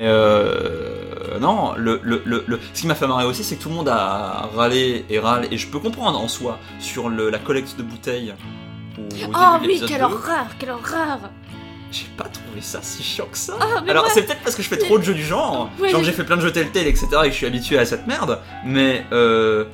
Euh, non, le, le, le, le- ce qui m'a fait marrer aussi, c'est que tout le monde a râlé et râle, et je peux comprendre en soi, sur le, la collecte de bouteilles. au- au Oh début oui, quelle 2. horreur, quelle horreur J'ai pas trouvé ça si chiant que ça. Ah, mais Alors c'est peut-être parce que je fais trop de jeux du genre, Ouais, genre j'ai fait plein de jeux Telltale, etc. et que je suis habitué à cette merde, mais euh,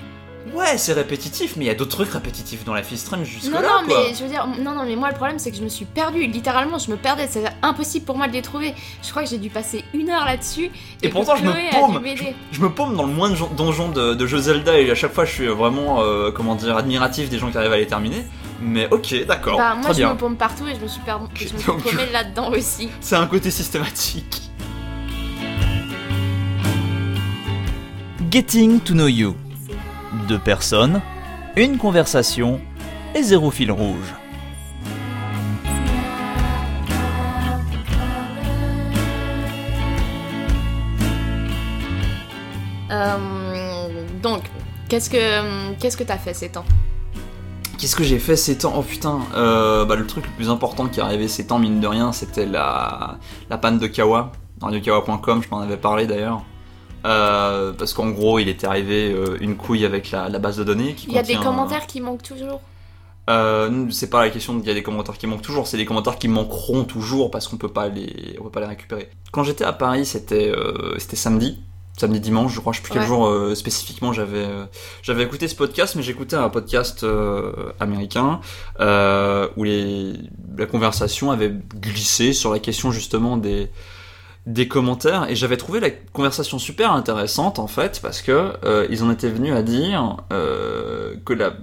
ouais c'est répétitif, mais il y a d'autres trucs répétitifs dans la Fistrum jusque Non, non, quoi. mais je veux dire, non, non, mais moi le problème c'est que je me suis perdue, littéralement, je me perdais, c'est impossible pour moi de les trouver. Je crois que j'ai dû passer une heure là-dessus. Et pourtant, je me paume. Je me paume dans le moins de jon- donjons de, de jeux Zelda et à chaque fois je suis vraiment euh, comment dire admiratif des gens qui arrivent à les terminer. Mais ok, d'accord, Bah, moi très je bien. me paume partout et je me suis, perdue, je me suis Donc, paumée là-dedans aussi. C'est un côté systématique. Getting to know you. Deux personnes, une conversation et zéro fil rouge. Euh, donc, qu'est-ce que qu'est-ce que t'as fait ces temps? Qu'est-ce que j'ai fait ces temps? Oh putain, euh, bah, le truc le plus important qui est arrivé ces temps, mine de rien, c'était la, la panne de Kawa, radiokawa.com, je t'en avais parlé d'ailleurs. Euh, parce qu'en gros, il était arrivé euh, une couille avec la, la base de données qui Il y a des commentaires qui manquent toujours. Euh, c'est pas la question qu'il y a des commentaires qui manquent toujours, c'est des commentaires qui manqueront toujours parce qu'on peut pas les, on peut pas les récupérer. Quand j'étais à Paris, c'était, c'était samedi, samedi dimanche, je crois, je sais plus quel jour spécifiquement j'avais, j'avais écouté ce podcast, mais j'écoutais un podcast américain où les, la conversation avait glissé sur la question justement des des commentaires et j'avais trouvé la conversation super intéressante en fait parce que euh, ils en étaient venus à dire euh, que la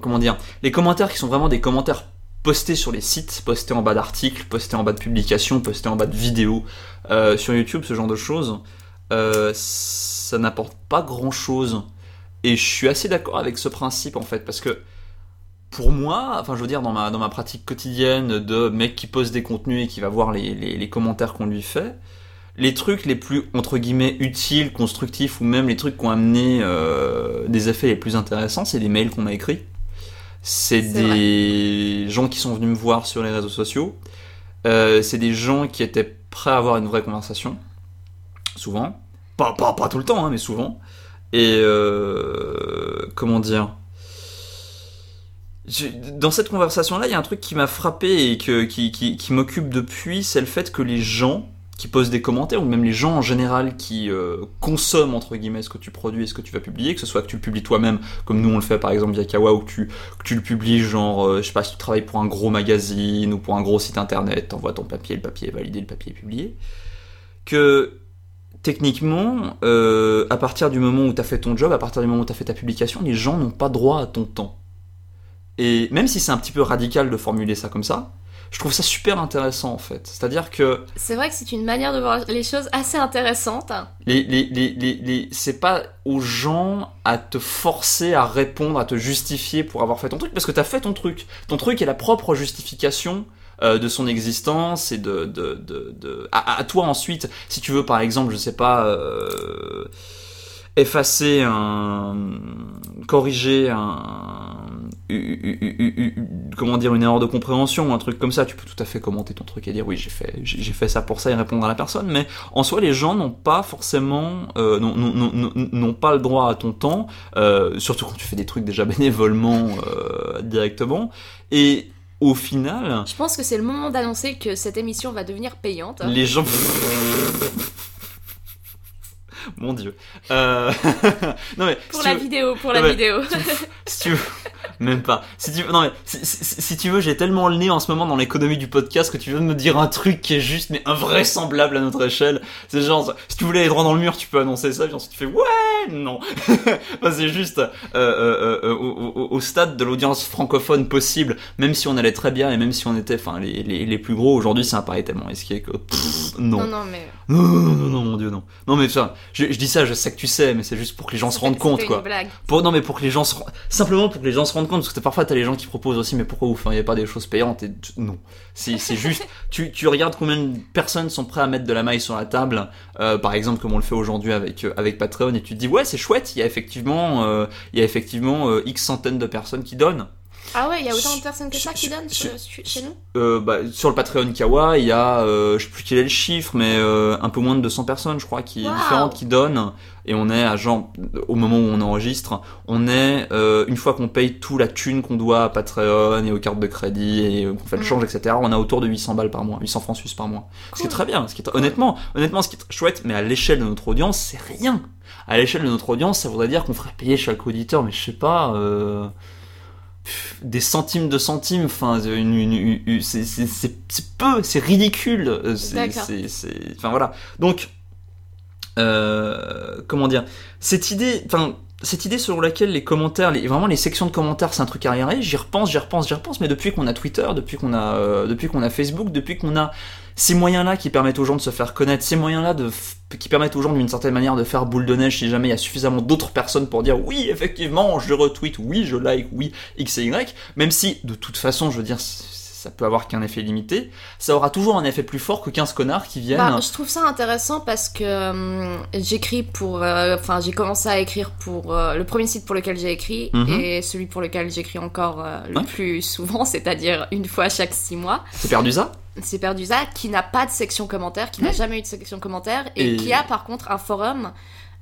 comment dire les commentaires qui sont vraiment des commentaires postés sur les sites, postés en bas d'articles, postés en bas de publications, postés en bas de vidéos euh, sur YouTube, ce genre de choses, ça n'apporte pas grand chose. Et je suis assez d'accord avec ce principe en fait parce que pour moi, enfin je veux dire dans ma, dans ma pratique quotidienne de mec qui poste des contenus et qui va voir les, les commentaires qu'on lui fait, les trucs les plus entre guillemets utiles, constructifs ou même les trucs qui ont amené euh, des effets les plus intéressants, c'est des mails qu'on m'a écrits. C'est des gens qui sont venus me voir sur les réseaux sociaux. Euh, c'est des gens qui étaient prêts à avoir une vraie conversation. Souvent. Pas, pas, pas tout le temps, hein, mais souvent. Et euh, comment dire? Dans cette conversation-là, il y a un truc qui m'a frappé et que, qui, qui, qui m'occupe depuis, c'est le fait que les gens qui posent des commentaires, ou même les gens en général qui euh, consomment entre guillemets ce que tu produis et ce que tu vas publier, que ce soit que tu le publies toi-même, comme nous on le fait par exemple via Kawa, ou que tu, le publies genre, euh, je sais pas, si tu travailles pour un gros magazine ou pour un gros site internet, t'envoies ton papier, le papier est validé, le papier est publié, que techniquement, euh, à partir du moment où t'as fait ton job, à partir du moment où t'as fait ta publication, les gens n'ont pas droit à ton temps. Et même si c'est un petit peu radical de formuler ça comme ça, je trouve ça super intéressant en fait. C'est-à-dire que C'est vrai que c'est une manière de voir les choses assez intéressante. les, les, les, les, c'est pas aux gens à te forcer à répondre, à te justifier pour avoir fait ton truc, parce que t'as fait ton truc. Ton truc est la propre justification euh, de son existence et de, de, de, de- à, à toi ensuite, si tu veux par exemple, je sais pas, euh, effacer un, corriger un, comment dire, une erreur de compréhension ou un truc comme ça, tu peux tout à fait commenter ton truc et dire oui j'ai fait, j'ai fait ça pour ça et répondre à la personne, mais en soi, les gens n'ont pas forcément, euh, n'ont pas le droit à ton temps, euh, surtout quand tu fais des trucs déjà bénévolement euh, directement. Et au final, Je pense que c'est le moment d'annoncer que cette émission va devenir payante. les gens. Mon dieu. Euh... non mais Pour si la veux- vidéo, pour la vidéo. si tu veux, même pas. Si tu veux, non mais si, si- si tu veux, j'ai tellement le nez en ce moment dans l'économie du podcast que tu veux me dire un truc qui est juste mais invraisemblable à notre échelle. C'est genre, si tu voulais aller droit dans le mur, tu peux annoncer ça, puis ensuite tu fais ouais, non. Enfin, c'est juste euh, euh, au, au- au stade de l'audience francophone possible, même si on allait très bien et même si on était, enfin les, les, les plus gros aujourd'hui, ça apparaît tellement risqué que pff, non, non. non, mais. Non, non, non, non, mon dieu, non. Non, mais ça, je, je dis ça, je sais que tu sais, mais c'est juste pour que les gens se rendent compte, quoi. une blague. Pour, non mais pour que les gens se simplement pour que les gens se rendent compte parce que parfois t'as les gens qui proposent aussi mais pourquoi vous feriez pas des choses payantes et tu- non c'est c'est juste tu, tu regardes combien de personnes sont prêtes à mettre de la maille sur la table euh, par exemple comme on le fait aujourd'hui avec euh, avec Patreon et tu te dis ouais c'est chouette il y a effectivement euh, il y a effectivement euh, x centaines de personnes qui donnent Ah ouais, il y a autant de personnes que ça qui donnent sur- chez, nous Euh, bah, sur le Patreon Kawa, il y a, euh, je sais plus quel est le chiffre, mais euh, un peu moins de 200 personnes, je crois, qui Wow. différentes qui donnent. Et on est à genre, au moment où on enregistre, on est une fois qu'on paye tout la thune qu'on doit à Patreon et aux cartes de crédit et qu'on fait le Mm. change, etc. On a autour de 800 balles par mois, 800 francs suisses par mois. Ce qui est très bien, ce qui est honnêtement, honnêtement, ce qui est très chouette, mais à l'échelle de notre audience, c'est rien. À l'échelle de notre audience, ça voudrait dire qu'on ferait payer chaque auditeur, mais je sais pas. Euh des centimes de centimes, enfin, une, une- une- une- c'est c'est- c'est- c'est peu, c'est ridicule. euh, Enfin voilà. Donc, euh, comment dire, cette idée, enfin, cette idée selon laquelle les commentaires, les, vraiment les sections de commentaires, c'est un truc arriéré. J'y repense, j'y repense, j'y repense. Mais depuis qu'on a Twitter, depuis qu'on a, euh, depuis qu'on a Facebook, depuis qu'on a ces moyens-là qui permettent aux gens de se faire connaître, ces moyens-là qui permettent aux gens d'une certaine manière de faire boule de neige si jamais il y a suffisamment d'autres personnes pour dire oui effectivement je retweet, oui je like, oui x et y, même si de toute façon je veux dire ça peut avoir qu'un effet limité, ça aura toujours un effet plus fort que 15 connards qui viennent. Bah, je trouve ça intéressant parce que hum, j'écris pour. euh, Enfin, j'ai commencé à écrire pour euh, le premier site pour lequel j'ai écrit Mhm. et celui pour lequel j'écris encore euh, le Ouais. plus souvent, c'est-à-dire une fois chaque six mois. C'est perdu ça? C'est Perdusa qui n'a pas de section commentaire, qui n'a jamais eu de section commentaire et, Et- qui a par contre un forum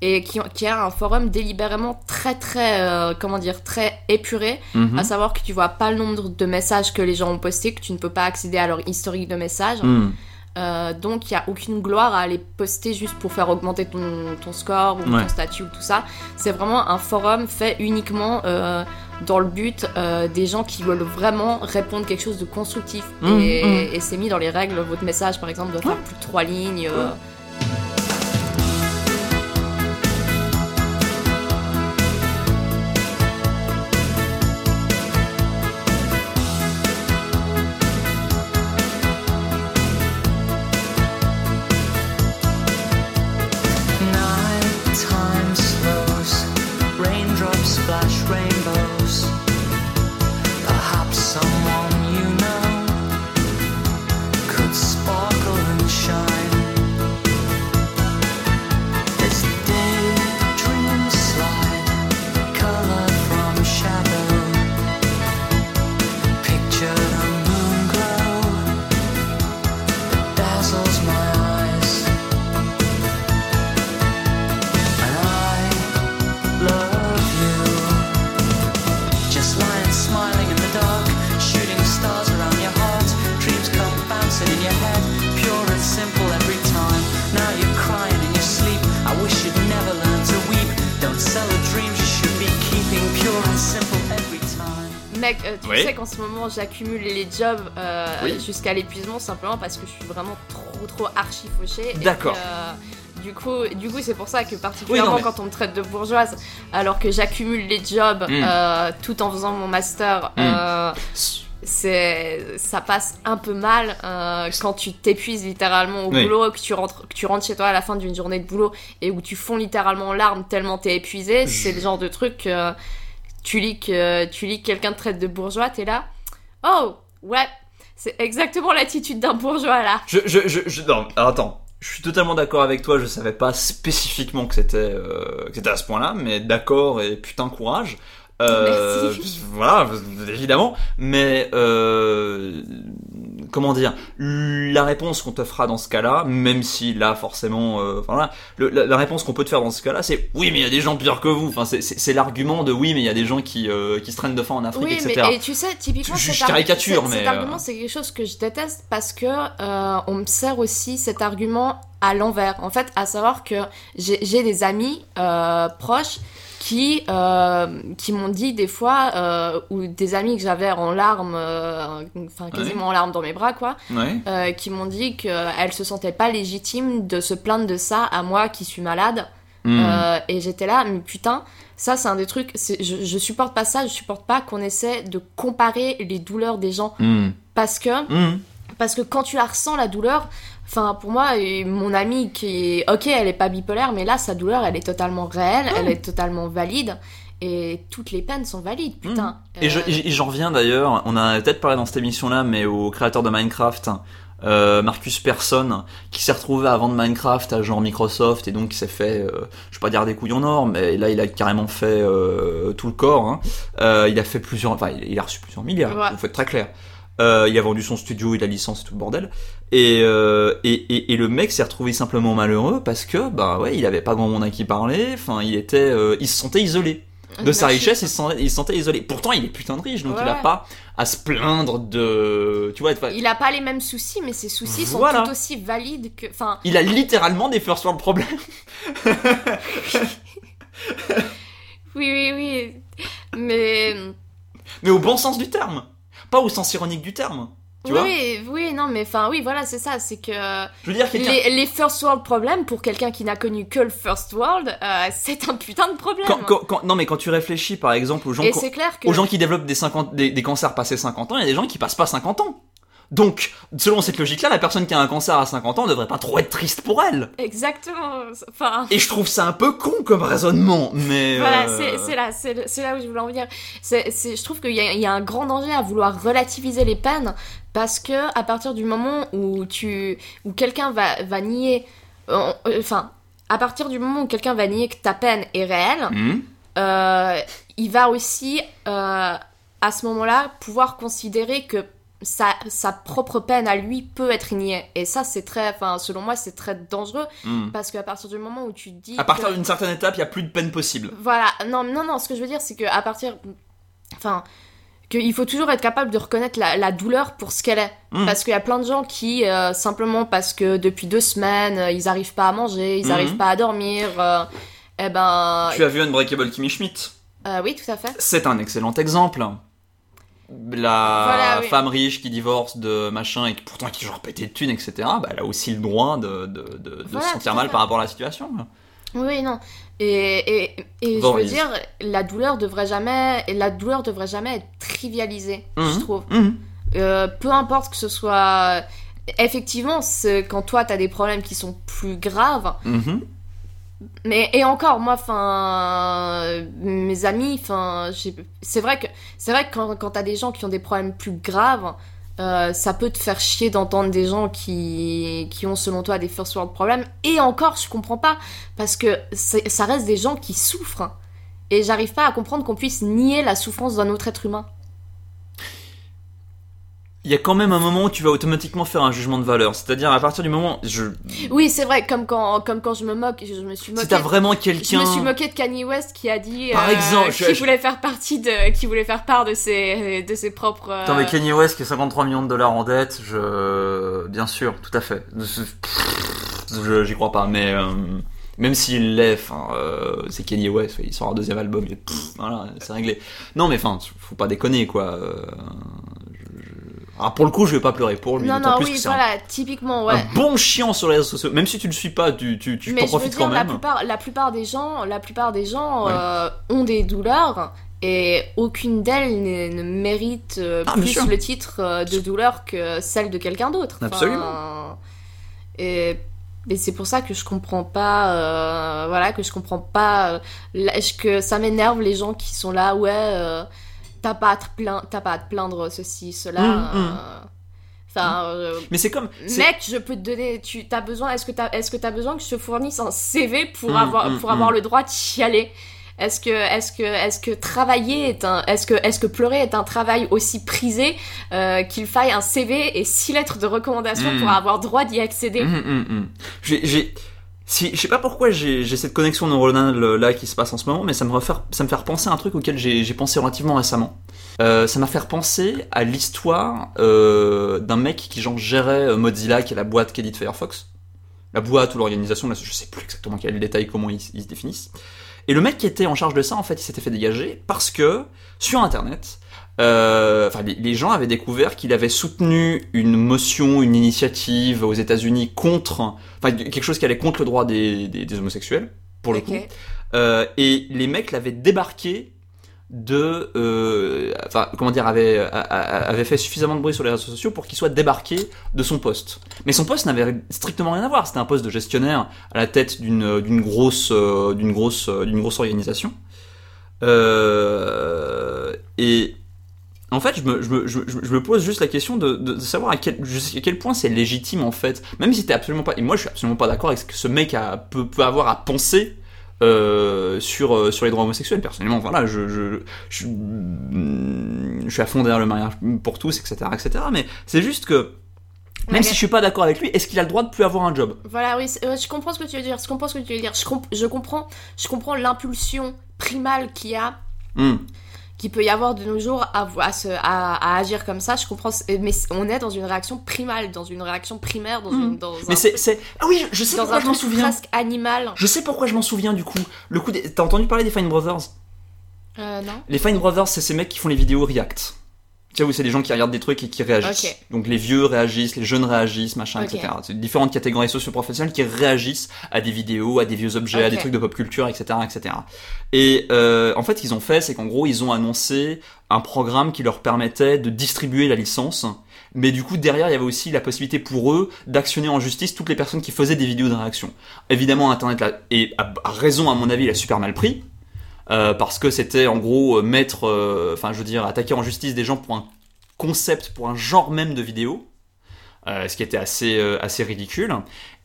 et qui, qui a un forum délibérément très très euh, comment dire très épuré Mhm. à savoir que tu vois pas le nombre de messages que les gens ont postés que tu ne peux pas accéder à leur historique de messages Hmm. Euh, donc il y a aucune gloire à aller poster juste pour faire augmenter ton, ton score ou Ouais. ton statut ou tout ça c'est vraiment un forum fait uniquement euh, dans le but euh, des gens qui veulent vraiment répondre quelque chose de constructif et, mhm. et c'est mis dans les règles votre message par exemple doit faire plus de trois lignes tu Oui. sais qu'en ce moment j'accumule les jobs euh, Oui. jusqu'à l'épuisement simplement parce que je suis vraiment trop trop archi fauchée. D'accord. euh, du coup, du coup c'est pour ça que particulièrement mais- quand on me traite de bourgeoise, alors que j'accumule les jobs Mm. euh, tout en faisant mon master, Mm. euh, c'est ça passe un peu mal euh, quand tu t'épuises littéralement au boulot, que tu rentres que tu rentres chez toi à la fin d'une journée de boulot et où tu fonds littéralement en larmes tellement t'es épuisé. C'est le genre de truc tu lis que tu lis que quelqu'un te traite de bourgeois, t'es là. Oh ouais, c'est exactement l'attitude d'un bourgeois là. Je, je, je, je- non, attends. Je suis totalement d'accord avec toi. Je savais pas spécifiquement que c'était, euh, que c'était à ce point-là, mais d'accord et putain courage. Euh, Merci. Voilà, évidemment. Mais euh, comment dire La réponse qu'on te fera dans ce cas-là, même si là forcément, euh, enfin voilà, le- la, la réponse qu'on peut te faire dans ce cas-là, c'est oui, mais il y a des gens pires que vous. Enfin, c'est, l'argument de oui, mais il y a des gens qui, euh, qui se traînent de faim en Afrique, Oui, etc. mais et tu sais, typiquement, Je- je caricature, mais, cet euh, argument, c'est quelque chose que je déteste parce que on me sert aussi cet argument à l'envers. En fait, à savoir que j'ai des amis proches qui euh, qui m'ont dit des fois euh, ou des amis que j'avais en larmes, euh, enfin quasiment en larmes dans mes bras, quoi, Ouais. qui m'ont dit qu'elles se sentaient pas légitimes de se plaindre de ça à moi qui suis malade. Hmm. Et j'étais là, mais putain, ça c'est un des trucs, je supporte pas ça, je supporte pas qu'on essaie de comparer les douleurs des gens. Hmm. Parce que, Hmm. parce que quand tu la ressens, la douleur, enfin pour moi, mon amie qui est, ok, elle est pas bipolaire, mais là sa douleur elle est totalement réelle, elle est totalement valide. Et toutes les peines sont valides, putain. Et je- Euh, j'en reviens d'ailleurs, on a peut-être parlé dans cette émission-là, mais au créateur de Minecraft, euh, Marcus Persson, qui s'est retrouvé à vendre Minecraft à genre Microsoft et donc il s'est fait, euh, je vais pas dire des couilles en or, mais là il a carrément fait euh, tout le corps. hein. Euh, il a fait plusieurs, enfin il il a reçu plusieurs milliards. Ouais. Faut être très clair. Euh, il a vendu son studio, il a licence et tout le bordel. Et, euh, et, et, et le mec s'est retrouvé simplement malheureux parce que bah ouais, il avait pas grand monde à qui parler. Enfin, il était, euh, il se sentait isolé de sa richesse. Il se sentait, il se sentait isolé. Pourtant, il est putain de riche, donc il a pas à se plaindre de, tu vois. Il a pas les mêmes soucis, mais ses soucis Voilà. sont tout aussi valides que. Enfin, Il a littéralement des first world problèmes. oui, oui, oui. Mais. Mais au bon sens du terme, pas au sens ironique du terme. Tu vois oui, oui, non, mais enfin, oui, voilà, c'est ça. C'est que Je veux dire quelqu'un. les, les first world problèmes, pour quelqu'un qui n'a connu que le first world, euh, c'est un putain de problème. Quand, quand- quand- non mais quand tu réfléchis par exemple aux gens, clair que. aux gens qui développent des, 50, des, des cancers passés 50 ans, il y a des gens qui passent pas 50 ans. Donc, selon cette logique-là, la personne qui a un cancer à 50 ans ne devrait pas trop être triste pour elle. Exactement. Enfin. Et je trouve ça un peu con comme raisonnement, mais... Voilà, euh, c'est là, là où je voulais en venir. Je trouve qu'il y, a- il y a un grand danger à vouloir relativiser les peines parce que à partir du moment où tu, où quelqu'un va, va nier, euh, enfin, à partir du moment où quelqu'un va nier que ta peine est réelle, hmm, euh, il va aussi, à ce moment-là, pouvoir considérer que sa, sa propre peine à lui peut être niée. Et ça, c'est très, enfin, selon moi, c'est très dangereux hmm. parce qu'à partir du moment où tu dis. À partir que- d'une certaine étape, il y a plus de peine possible. voilà, non, non, non, ce que je veux dire, c'est qu'à partir. Enfin. Qu'il faut toujours être capable de reconnaître la, la douleur pour ce qu'elle est. Mm. Parce qu'il y a plein de gens qui, euh, simplement parce que depuis deux semaines, euh, ils arrivent pas à manger, ils Mhm. arrivent pas à dormir, euh, eh ben. Tu as vu Unbreakable Kimmy Schmidt? Euh, oui, tout à fait. C'est un excellent exemple. La Voilà, oui. femme riche qui divorce de machin et qui pourtant qui genre pété de thunes, etc. Bah, elle a aussi le droit de, de, de, se sentir mal par rapport à la situation. Oui, non. Et, et, et je veux dire, la douleur devrait jamais, la douleur devrait jamais être trivialisée, je Mhm. trouve. Mhm. Euh, peu importe que ce soit. Effectivement, quand toi t'as des problèmes qui sont plus graves, Mhm. Mais et encore moi enfin mes amis enfin c'est vrai que c'est vrai que quand quand t'as des gens qui ont des problèmes plus graves euh, ça peut te faire chier d'entendre des gens qui qui ont selon toi des first world problèmes et encore je comprends pas parce que ça reste des gens qui souffrent et j'arrive pas à comprendre qu'on puisse nier la souffrance d'un autre être humain. Il y a quand même un moment où tu vas automatiquement faire un jugement de valeur. C'est-à-dire à partir du moment, je, Oui, c'est vrai comme quand comme quand je me moque, je me suis moquée. si t'as vraiment Je quelqu'un, me suis moqué de Kanye West qui a dit Par euh, exemple, qui je- je- voulait faire partie de qui voulait faire part de ses de ses propres euh, Attends, mais Kanye West qui a 53 millions de dollars en dette, je, bien sûr, tout à fait. Je, j'y crois pas, mais euh, même s'il l'est, enfin, euh, c'est Kanye West, il sort un deuxième album, et pff, voilà, c'est réglé. Non, mais enfin, faut pas déconner, quoi. euh, je- je- Alors pour le coup, je vais pas pleurer pour lui, Non non plus oui que voilà typiquement ouais. un bon chiant sur les réseaux sociaux. Même si tu le suis pas, tu, tu, tu t'en profites dire quand la même. plupart la plupart des gens la plupart des gens Ouais. euh, ont des douleurs et aucune d'elles ne, ne mérite euh, Ah, plus le titre euh, de douleur que celle de quelqu'un d'autre. Enfin, Absolument. et et c'est pour ça que je comprends pas, euh, voilà, que je comprends pas, euh, la- que ça m'énerve les gens qui sont là, ouais, euh, t'as pas à te plaindre, t'as pas à te plaindre ceci, cela. Mm, mm. euh, Enfin, euh, Mais c'est comme. mec, je peux te donner, tu as besoin, est-ce que t'as, est-ce que t'as besoin que je te fournisse un CV pour Mm, avoir, mm, pour avoir mm. le droit de chialer? Est-ce que, est-ce que, est-ce que travailler est un, est-ce que, est-ce que pleurer est un travail aussi prisé euh, qu'il faille un CV et six lettres de recommandation Mm. pour avoir droit d'y accéder? J'ai, si, je sais pas pourquoi j'ai, cette connexion neuronale là qui se passe en ce moment, mais ça me refaire, ça me fait repenser à un truc auquel j'ai, pensé relativement récemment. Euh, ça m'a fait repenser à l'histoire euh, d'un mec qui genre gérait euh, Mozilla, qui est la boîte qu'édite Firefox. La boîte ou l'organisation, là, je sais plus exactement quel détail, comment ils se définissent. Et le mec qui était en charge de ça, en fait, il s'était fait dégager parce que sur Internet, euh, enfin, les, gens avaient découvert qu'il avait soutenu une motion, une initiative aux États-Unis contre, enfin, quelque chose qui allait contre le droit des, des, des homosexuels, pour le coup. Euh, et les mecs l'avaient débarqué de, euh, enfin, comment dire, avait, a- a- avait fait suffisamment de bruit sur les réseaux sociaux pour qu'il soit débarqué de son poste. Mais son poste n'avait strictement rien à voir. C'était un poste de gestionnaire à la tête d'une d'une grosse, euh, d'une grosse, euh, d'une grosse organisation. Euh, et en fait, je me, je me, je, me- je me pose juste la question de, de, de savoir à quel, jusqu'à quel point c'est légitime en fait. Même si t'es absolument pas. Et moi, je suis absolument pas d'accord avec ce que ce mec a, peut, peut avoir à penser euh, sur, euh, sur les droits homosexuels. Personnellement, voilà, je, je, je, je suis à fond derrière le mariage pour tous, etc. etc. Mais c'est juste que. Même si je suis pas d'accord avec lui, est-ce qu'il a le droit de plus avoir un job? Voilà, oui, euh, je comprends ce que tu veux dire. Je comprends ce que tu veux dire. Je, comp- je comprends, je comprends l'impulsion primale qu'il y a, Hmm. Qu'il peut y avoir de nos jours à, vo- à, se- à, à agir comme ça. Je comprends, mais on est dans une réaction primale, dans une réaction primaire, dans, une, dans Mais c'est. Ah oui, je sais pourquoi je m'en souviens. presque animal. Je sais pourquoi je m'en souviens du coup. Le coup des... T'as entendu parler des Fine Brothers? Euh, non Les Fine Brothers, c'est ces mecs qui font les vidéos React. Tu sais, où c'est des gens qui regardent des trucs et qui réagissent. Donc les vieux réagissent, les jeunes réagissent, machin, etc. C'est différentes catégories socio-professionnelles qui réagissent à des vidéos, à des vieux objets, à des trucs de pop culture, etc. etc. Et euh, en fait, ce qu'ils ont fait, c'est qu'en gros, ils ont annoncé un programme qui leur permettait de distribuer la licence. Mais du coup, derrière, il y avait aussi la possibilité pour eux d'actionner en justice toutes les personnes qui faisaient des vidéos de réaction. Évidemment, Internet, a, a raison, à mon avis, il a super mal pris. Euh, parce que c'était en gros euh, mettre, euh, enfin je veux dire, attaquer en justice des gens pour un concept, pour un genre même de vidéo, ce qui était assez, assez ridicule.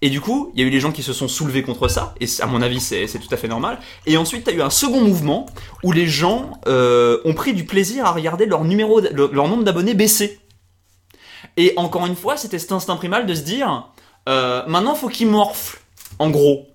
Et du coup, il y a eu les gens qui se sont soulevés contre ça, et à mon avis c'est tout à fait normal. Et ensuite, tu as eu un second mouvement où les gens ont pris du plaisir à regarder leur, numéro, leur, nombre d'abonnés baisser. Et encore une fois, c'était cet instinct primal de se dire, euh, maintenant faut qu'ils morflent, en gros.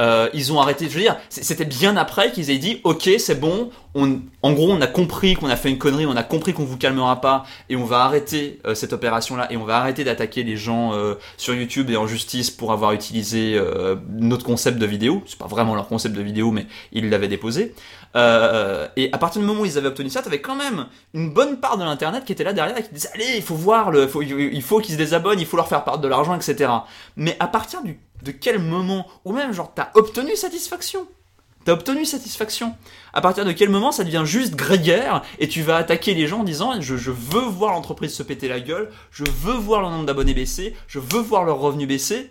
Euh, ils ont arrêté, je veux dire, c'était bien après qu'ils aient dit, ok, c'est bon, on, en gros, on a compris qu'on a fait une connerie, on a compris qu'on vous calmera pas, et on va arrêter euh, cette opération-là, et on va arrêter d'attaquer les gens euh, sur YouTube et en justice pour avoir utilisé euh, notre concept de vidéo. C'est pas vraiment leur concept de vidéo, mais ils l'avaient déposé. Euh, et à partir du moment où ils avaient obtenu ça, t'avais quand même une bonne part de l'internet qui était là derrière et qui disait, allez, il faut voir, le, il faut qu'ils se désabonnent, il faut leur faire perdre de l'argent, etc. Mais à partir du, de quel moment, ou même genre, t'as obtenu satisfaction T'as obtenu satisfaction. À partir de quel moment ça devient juste grégaire et tu vas attaquer les gens en disant je, je veux voir l'entreprise se péter la gueule, je veux voir le nombre d'abonnés baisser, je veux voir leurs revenus baisser.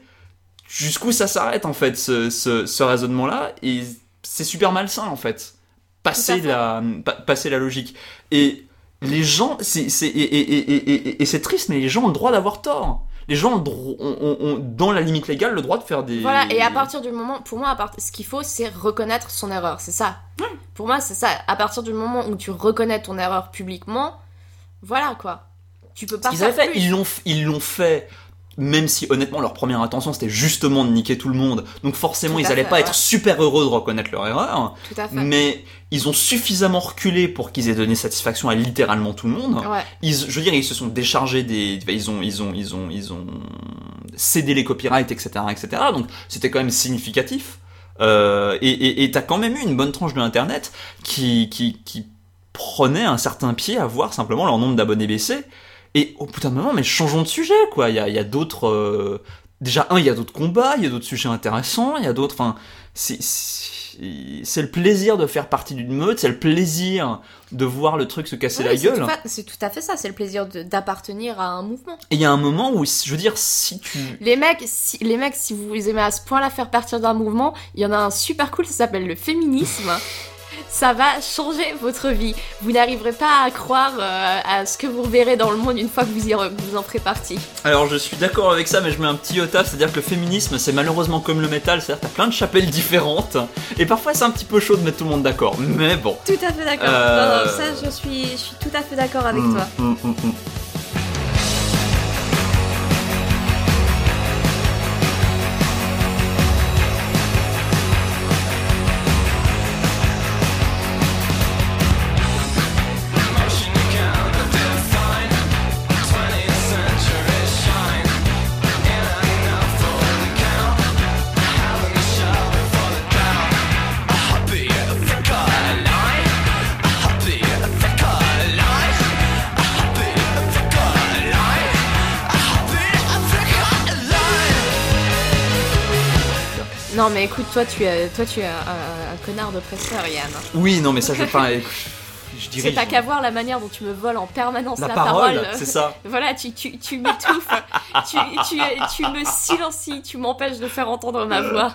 Jusqu'où ça s'arrête en fait ce, ce, ce raisonnement-là? Et c'est super malsain en fait. Passer la, pa- passer la logique. Et les gens, c'est, c'est, et, et, et, et, et- et c'est triste, mais les gens ont le droit d'avoir tort. Les gens ont, dans la limite légale, le droit de faire des. Voilà, et à partir du moment, pour moi, à part- ce qu'il faut, c'est reconnaître son erreur, c'est ça. Pour moi, c'est ça. À partir du moment où tu reconnais ton erreur publiquement, voilà quoi. Tu peux pas ils l'ont, ils l'ont fait. Même si honnêtement leur première intention c'était justement de niquer tout le monde, donc forcément Tout ils allaient fait, pas ouais. être super heureux de reconnaître leur erreur, Tout à fait. mais ils ont suffisamment reculé pour qu'ils aient donné satisfaction à littéralement tout le monde. Ouais. Ils, je veux dire, ils se sont déchargés des, ils ont, ils ont, ils ont, ils ont cédé les copyrights, etc., etc. Donc c'était quand même significatif. Euh, et et et t'as quand même eu une bonne tranche de l'internet qui, qui, qui prenait un certain pied à voir simplement leur nombre d'abonnés baisser. Et au bout d'un moment, mais changeons de sujet, quoi. Il y a, d'autres. euh, Déjà, un, il y a d'autres combats, il y a d'autres sujets intéressants, il y a d'autres. Enfin, c'est- c'est le plaisir de faire partie d'une meute, c'est le plaisir de voir le truc se casser Oui, la gueule. C'est tout à fait ça, c'est le plaisir d'appartenir à un mouvement. Et il y a un moment où, je veux dire, si tu. Les mecs, si, les mecs, si vous aimez à ce point-là faire partir d'un mouvement, il y en a un super cool, ça s'appelle le féminisme. Ça va changer votre vie. Vous n'arriverez pas à croire euh, à ce que vous verrez dans le monde une fois que vous, y re- vous en ferez partie. Alors, je suis d'accord avec ça, mais je mets un petit iota, c'est-à-dire que le féminisme, c'est malheureusement comme le métal, c'est-à-dire que t'as plein de chapelles différentes, et parfois c'est un petit peu chaud de mettre tout le monde d'accord, mais bon. Tout à fait d'accord. Euh, Non, non, ça, je suis, je suis tout à fait d'accord avec Mm, toi. mm, mm, mais écoute, toi, tu es, toi, tu es un, un- un connard d'oppresseur, Yann. Oui, non, mais ça, je vais pas. Je dirais. C'est pas qu'à voir la manière dont tu me voles en permanence La la, parole, c'est ça. Voilà, tu, tu, tu m'étouffes, tu, tu, tu me silencies, tu m'empêches de faire entendre ma voix.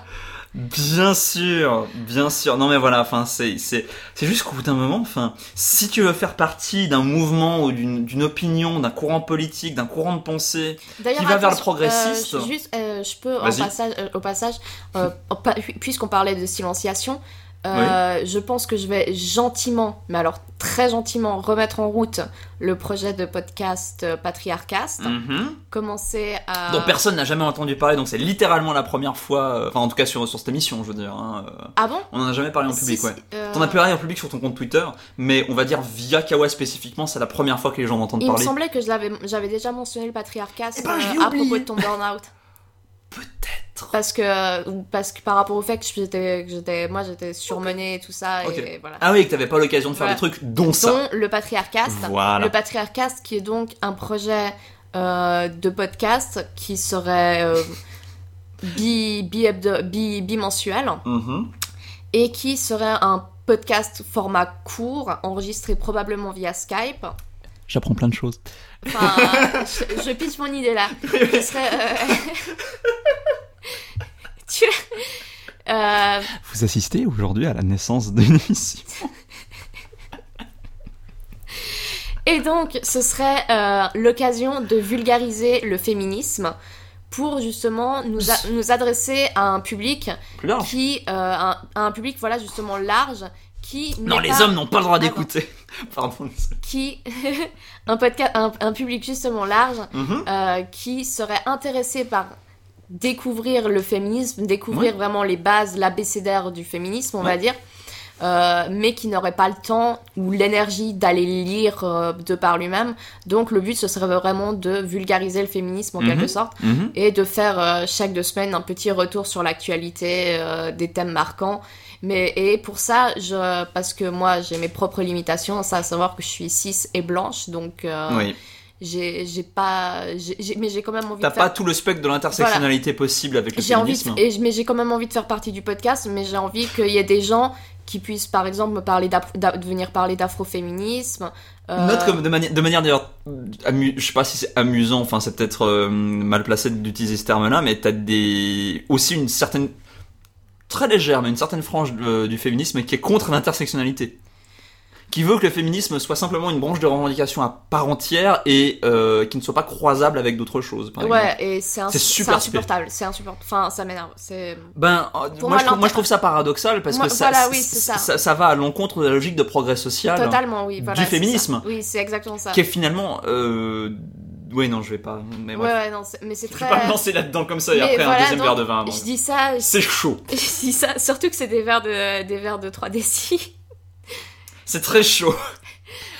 Bien sûr, bien sûr. Non mais voilà, enfin c'est c'est c'est juste qu'au bout d'un moment, enfin, si tu veux faire partie d'un mouvement ou d'une d'une opinion, d'un courant politique, d'un courant de pensée, Qui va vers le progressiste. euh, je- juste, euh, je peux, en passage, euh, au passage, euh, puisqu'on parlait de silenciation, euh, je pense que je vais gentiment, mais alors très gentiment, remettre en route le projet de podcast euh, Patriarcast. mhm, Commencer à. dont personne n'a jamais entendu parler, donc c'est littéralement la première fois, euh, enfin en tout cas sur sur cette émission, je veux dire. hein, Ah bon? On en a jamais parlé en public, Si, ouais. euh, T'en as parlé en public sur ton compte Twitter, mais on va dire via Kawa spécifiquement, c'est la première fois que les gens m'entendent Il me parler. semblait que j'avais déjà mentionné le patriarcat Eh ben, euh, à propos de ton burn-out. Peut-être. Parce que, parce que par rapport au fait que j'étais, que j'étais, moi j'étais surmenée et tout ça, et voilà. Ah oui, que t'avais pas l'occasion de faire Voilà. des trucs, dont ça. Dont le patriarcast. Voilà. Le patriarcast qui est donc un projet euh, de podcast qui serait euh, bi, bi, bi, bimensuel Mhm. et qui serait un podcast format court enregistré probablement via Skype. J'apprends plein de choses. Enfin, je, je pitch mon idée là. Serait, euh, tu... Euh, Vous assistez aujourd'hui à la naissance d'une émission. Et donc, ce serait euh, l'occasion de vulgariser le féminisme pour justement nous, a- nous adresser à un public large. qui, euh, un, à un public voilà justement large, qui Non, les pas- hommes n'ont pas le droit d'écouter. Pardon. qui un podcast, un, un public justement large, Mhm. euh, qui serait intéressé par découvrir le féminisme, découvrir vraiment les bases, l'abécédaire du féminisme, on va dire, euh, mais qui n'aurait pas le temps ou l'énergie d'aller lire euh, de par lui-même. Donc le but, ce serait vraiment de vulgariser le féminisme en Mhm. quelque sorte Mhm. et de faire euh, chaque deux semaines un petit retour sur l'actualité, des thèmes marquants. Mais et pour ça, je parce que moi j'ai mes propres limitations, ça à savoir que je suis cis et blanche, donc Oui. J'ai pas, j'ai- mais j'ai quand même envie T'as faire pas tout le spectre de l'intersectionnalité possible avec le j'ai envie féminisme. de, et, mais j'ai quand même envie de faire partie du podcast mais j'ai envie qu'il y ait des gens qui puissent par exemple me parler de venir parler d'afroféminisme euh, Note comme de, mani- de manière d'ailleurs, je sais pas si c'est amusant, enfin c'est peut-être euh, mal placé d'utiliser ce terme-là, mais t'as des aussi une certaine très légère, mais une certaine frange de- du féminisme qui est contre l'intersectionnalité, qui veut que le féminisme soit simplement une branche de revendication à part entière et euh, qui ne soit pas croisable avec d'autres choses. Par exemple. ouais et c'est insupportable c'est insupportable enfin ça m'énerve c'est Ben, euh, moi, moi, je trouve, moi, je l'inter- trouve ça paradoxal parce Moi, que ça, voilà, oui, ça. ça, ça va à l'encontre de la logique de progrès social totalement oui voilà, du féminisme. oui c'est exactement ça qui est finalement. Euh... Oui, non, je vais pas. Mais ouais ouais non mais c'est Je très vais pas me lancer là-dedans comme ça et Mais après un deuxième non, verre de vin. avant. je dis ça je, C'est chaud. je dis ça surtout que c'est des verres de des verres de 3 décis C'est très chaud.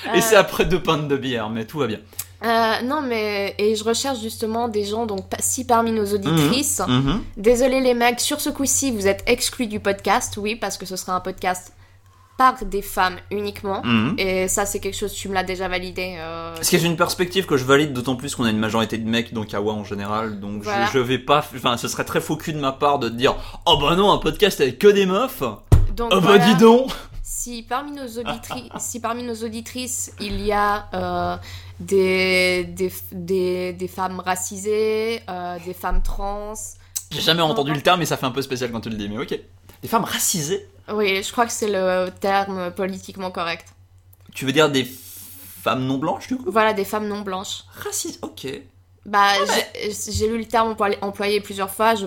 Euh, Et c'est après deux pintes de bière, mais tout va bien. Euh, non, mais et je recherche justement des gens, donc si parmi nos auditrices, Mhm. désolé les mecs, sur ce coup-ci, vous êtes exclus du podcast, oui, parce que ce sera un podcast par des femmes uniquement. Mhm. Et ça, c'est quelque chose, tu me l'as déjà validé. euh, Ce qui est une perspective que je valide d'autant plus qu'on a une majorité de mecs dans Kawa en général, donc je- Voilà. je, vais pas, enfin ce serait très faux cul de ma part de te dire oh bah non un podcast avec que des meufs, Donc oh bah voilà, dis donc. Si parmi nos auditrices, si parmi nos auditrices, il y a euh, des, des, des, des femmes racisées, euh, des femmes trans, J'ai jamais entendu le terme et ça fait un peu spécial quand tu le dis, mais ok. Des femmes racisées? Oui, je crois que c'est le terme politiquement correct. Tu veux dire des femmes non blanches du coup? Voilà, des femmes non blanches. Racisées, ok. Bah, j'ai- j'ai lu le terme employé, employé plusieurs fois. Je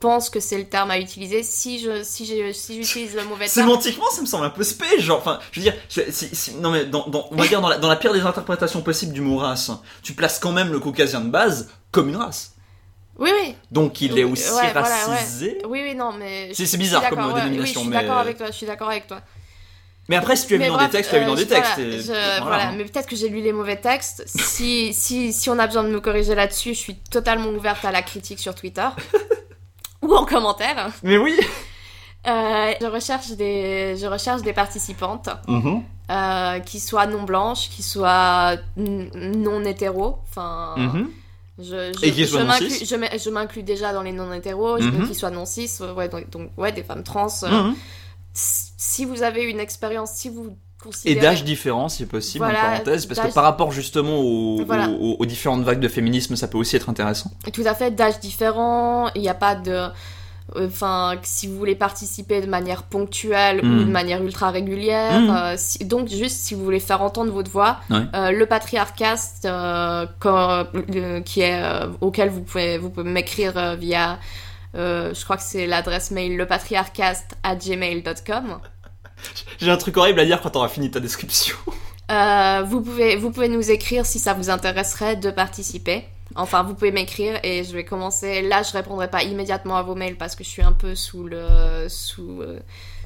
pense que c'est le terme à utiliser. Si je, si j'utilise le mauvais terme, Sémantiquement, ça me semble un peu spé, genre, enfin, je veux dire, je- si- si- non mais, dans, dans- on va dire dans la, dans la pire des interprétations possibles du mot race, tu places quand même le caucasien de base comme une race. oui, oui, Donc il est aussi ouais, voilà, racisé. oui, oui, non, mais C'est- bizarre comme ouais, dénomination, Oui, je suis mais- d'accord avec toi. Je suis d'accord avec toi. Mais après, si tu as vu dans des textes, tu as vu euh, dans des je- textes. voilà, et- je- voilà. voilà, mais peut-être que j'ai lu les mauvais textes. Si, si, si on a besoin de me corriger là-dessus, je suis totalement ouverte à la critique sur Twitter ou en commentaire. Mais oui. Euh, je recherche des, je recherche des participantes. Mhm. euh, qui soient non blanches, qui soient non hétéros. Enfin, Mhm. je, je, Et qui je soient non m'inclus- cis. je m'inclus- je m'inclus déjà dans les non hétéros, Mhm. donc qui soient non cis, ouais, donc, donc, ouais, des femmes trans. euh, Mhm. Si vous avez une expérience, si vous Et d'âge différent, si possible, Voilà, en parenthèse, parce que par rapport justement aux, Voilà. aux- aux différentes vagues de féminisme, ça peut aussi être intéressant. Tout à fait, d'âge différent, il n'y a pas de. Enfin, si vous voulez participer de manière ponctuelle ou de manière ultra régulière. Mm. euh, si- donc, juste si vous voulez faire entendre votre voix, Ouais. euh, le patriarcast, euh, qui est euh, auquel vous pouvez vous pouvez m'écrire via, je crois que c'est l'adresse mail lepatriarcast@gmail.com. J'ai un truc horrible à dire quand t'auras fini ta description. Euh, vous pouvez vous pouvez nous écrire si ça vous intéresserait de participer. Enfin, vous pouvez m'écrire et je vais commencer. Là, je répondrai pas immédiatement à vos mails parce que je suis un peu sous le sous euh,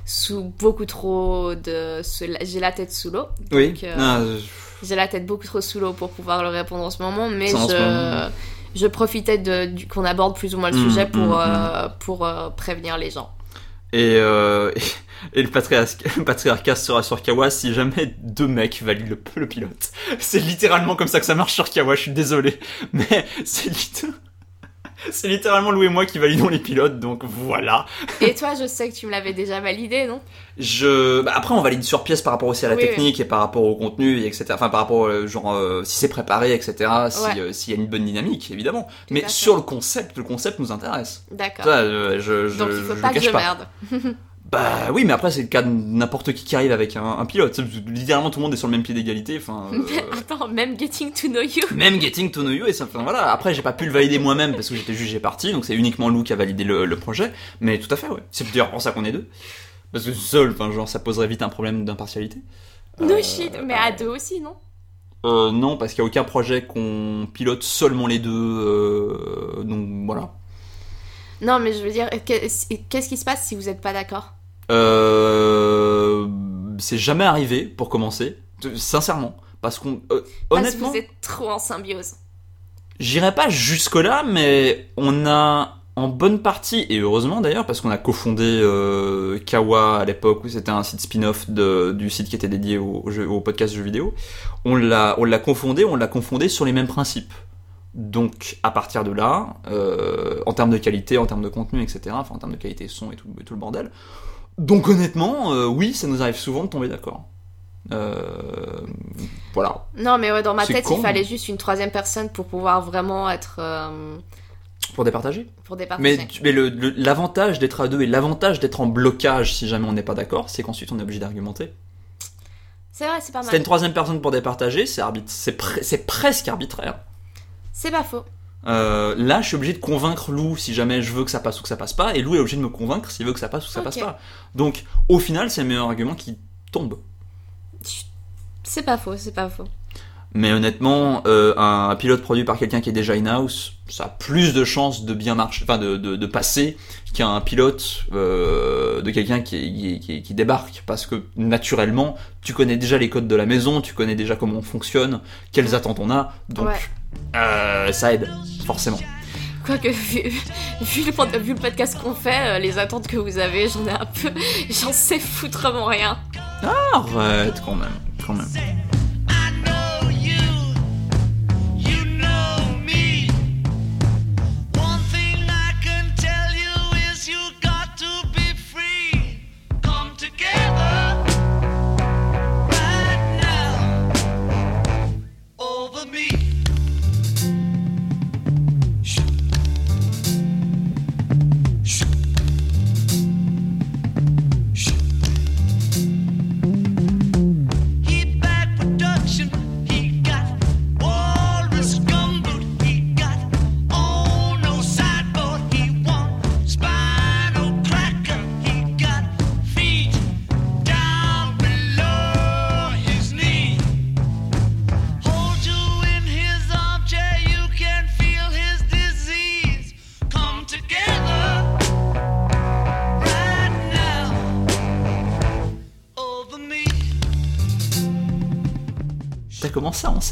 sous beaucoup trop de j'ai la tête sous l'eau. Oui. Euh, Ah, je- J'ai la tête beaucoup trop sous l'eau pour pouvoir le répondre en ce moment, mais je, moment. je profitais de, du, qu'on aborde plus ou moins le Mm, sujet pour, mm, euh, pour prévenir les gens. Et, euh, et le, patriarcat, sera sur Kawa si jamais deux mecs valident le, le pilote. C'est littéralement comme ça que ça marche sur Kawa, je suis désolé. Mais c'est littéralement... C'est littéralement Lou et moi qui validons les pilotes, donc voilà. Et toi, je sais que tu me l'avais déjà validé, non? Je... bah, après, on valide sur pièce par rapport aussi à la Oui, technique et par rapport au contenu, et etc. Enfin, par rapport, euh, genre, euh, si c'est préparé, etc. Ouais. euh, s'il y a une bonne dynamique, évidemment. Mais fait. sur le concept, le concept nous intéresse. D'accord. Je, je, Donc il faut je pas le que je merde. Bah oui, mais après c'est le cas de n'importe qui qui arrive avec un, un pilote. Littéralement tout le monde est sur le même pied d'égalité. Enfin, euh, Attends, même Getting to Know You. même Getting to Know You et ça. Enfin voilà. Après j'ai pas pu le valider moi-même parce que j'étais jugé parti, donc c'est uniquement Lou qui a validé le, le projet. Mais tout à fait, ouais. C'est d'ailleurs pour ça qu'on est deux. Parce que seul, enfin genre ça poserait vite un problème d'impartialité. No Euh, shit, mais à deux aussi, non? Euh, non, parce qu'il y a aucun projet qu'on pilote seulement les deux. euh, donc voilà. Non, mais je veux dire, qu'est- qu'est-ce qui se passe si vous êtes pas d'accord? Euh, c'est jamais arrivé pour commencer, sincèrement, parce qu'on euh, Parce que honnêtement, vous êtes trop en symbiose. j'irai pas jusque là, mais on a en bonne partie et heureusement d'ailleurs parce qu'on a cofondé euh, Kawa à l'époque où c'était un site spin-off du site qui était dédié au, au jeu- au podcast jeux vidéo. On l'a on l'a confondé, on l'a confondé sur les mêmes principes. Donc à partir de là, euh, en termes de qualité, en termes de contenu, etc. Enfin en termes de qualité son et tout, et tout le bordel. Donc honnêtement, euh, oui, ça nous arrive souvent de tomber d'accord. Euh, voilà. Non, mais ouais, dans ma C'est tête, con. il fallait juste une troisième personne pour pouvoir vraiment être. euh, Pour départager. pour départager. Mais, mais l'avantage d'être à deux et l'avantage d'être en blocage si jamais on n'est pas d'accord, c'est qu'ensuite on est obligé d'argumenter. C'est vrai, c'est pas mal. une troisième personne pour départager, c'est arbit- c'est pre- c'est presque arbitraire. C'est pas faux. Euh, là, je suis obligé de convaincre Lou si jamais je veux que ça passe ou que ça passe pas, et Lou est obligé de me convaincre s'il veut que ça passe ou que ça passe pas. Donc, au final, c'est le meilleur argument qui tombe. C'est pas faux, c'est pas faux. Mais honnêtement, euh, un pilote produit par quelqu'un qui est déjà in-house, ça a plus de chances de bien marcher, enfin de, de, de passer qu'un pilote euh, de quelqu'un qui, qui, qui débarque. Parce que naturellement, tu connais déjà les codes de la maison, tu connais déjà comment on fonctionne, quelles attentes on a, donc Ouais. Euh, ça aide, forcément. Quoique, vu, vu, le, vu le podcast qu'on fait, euh, les attentes que vous avez, j'en ai un peu. J'en sais foutrement rien. Arrête quand même, quand même.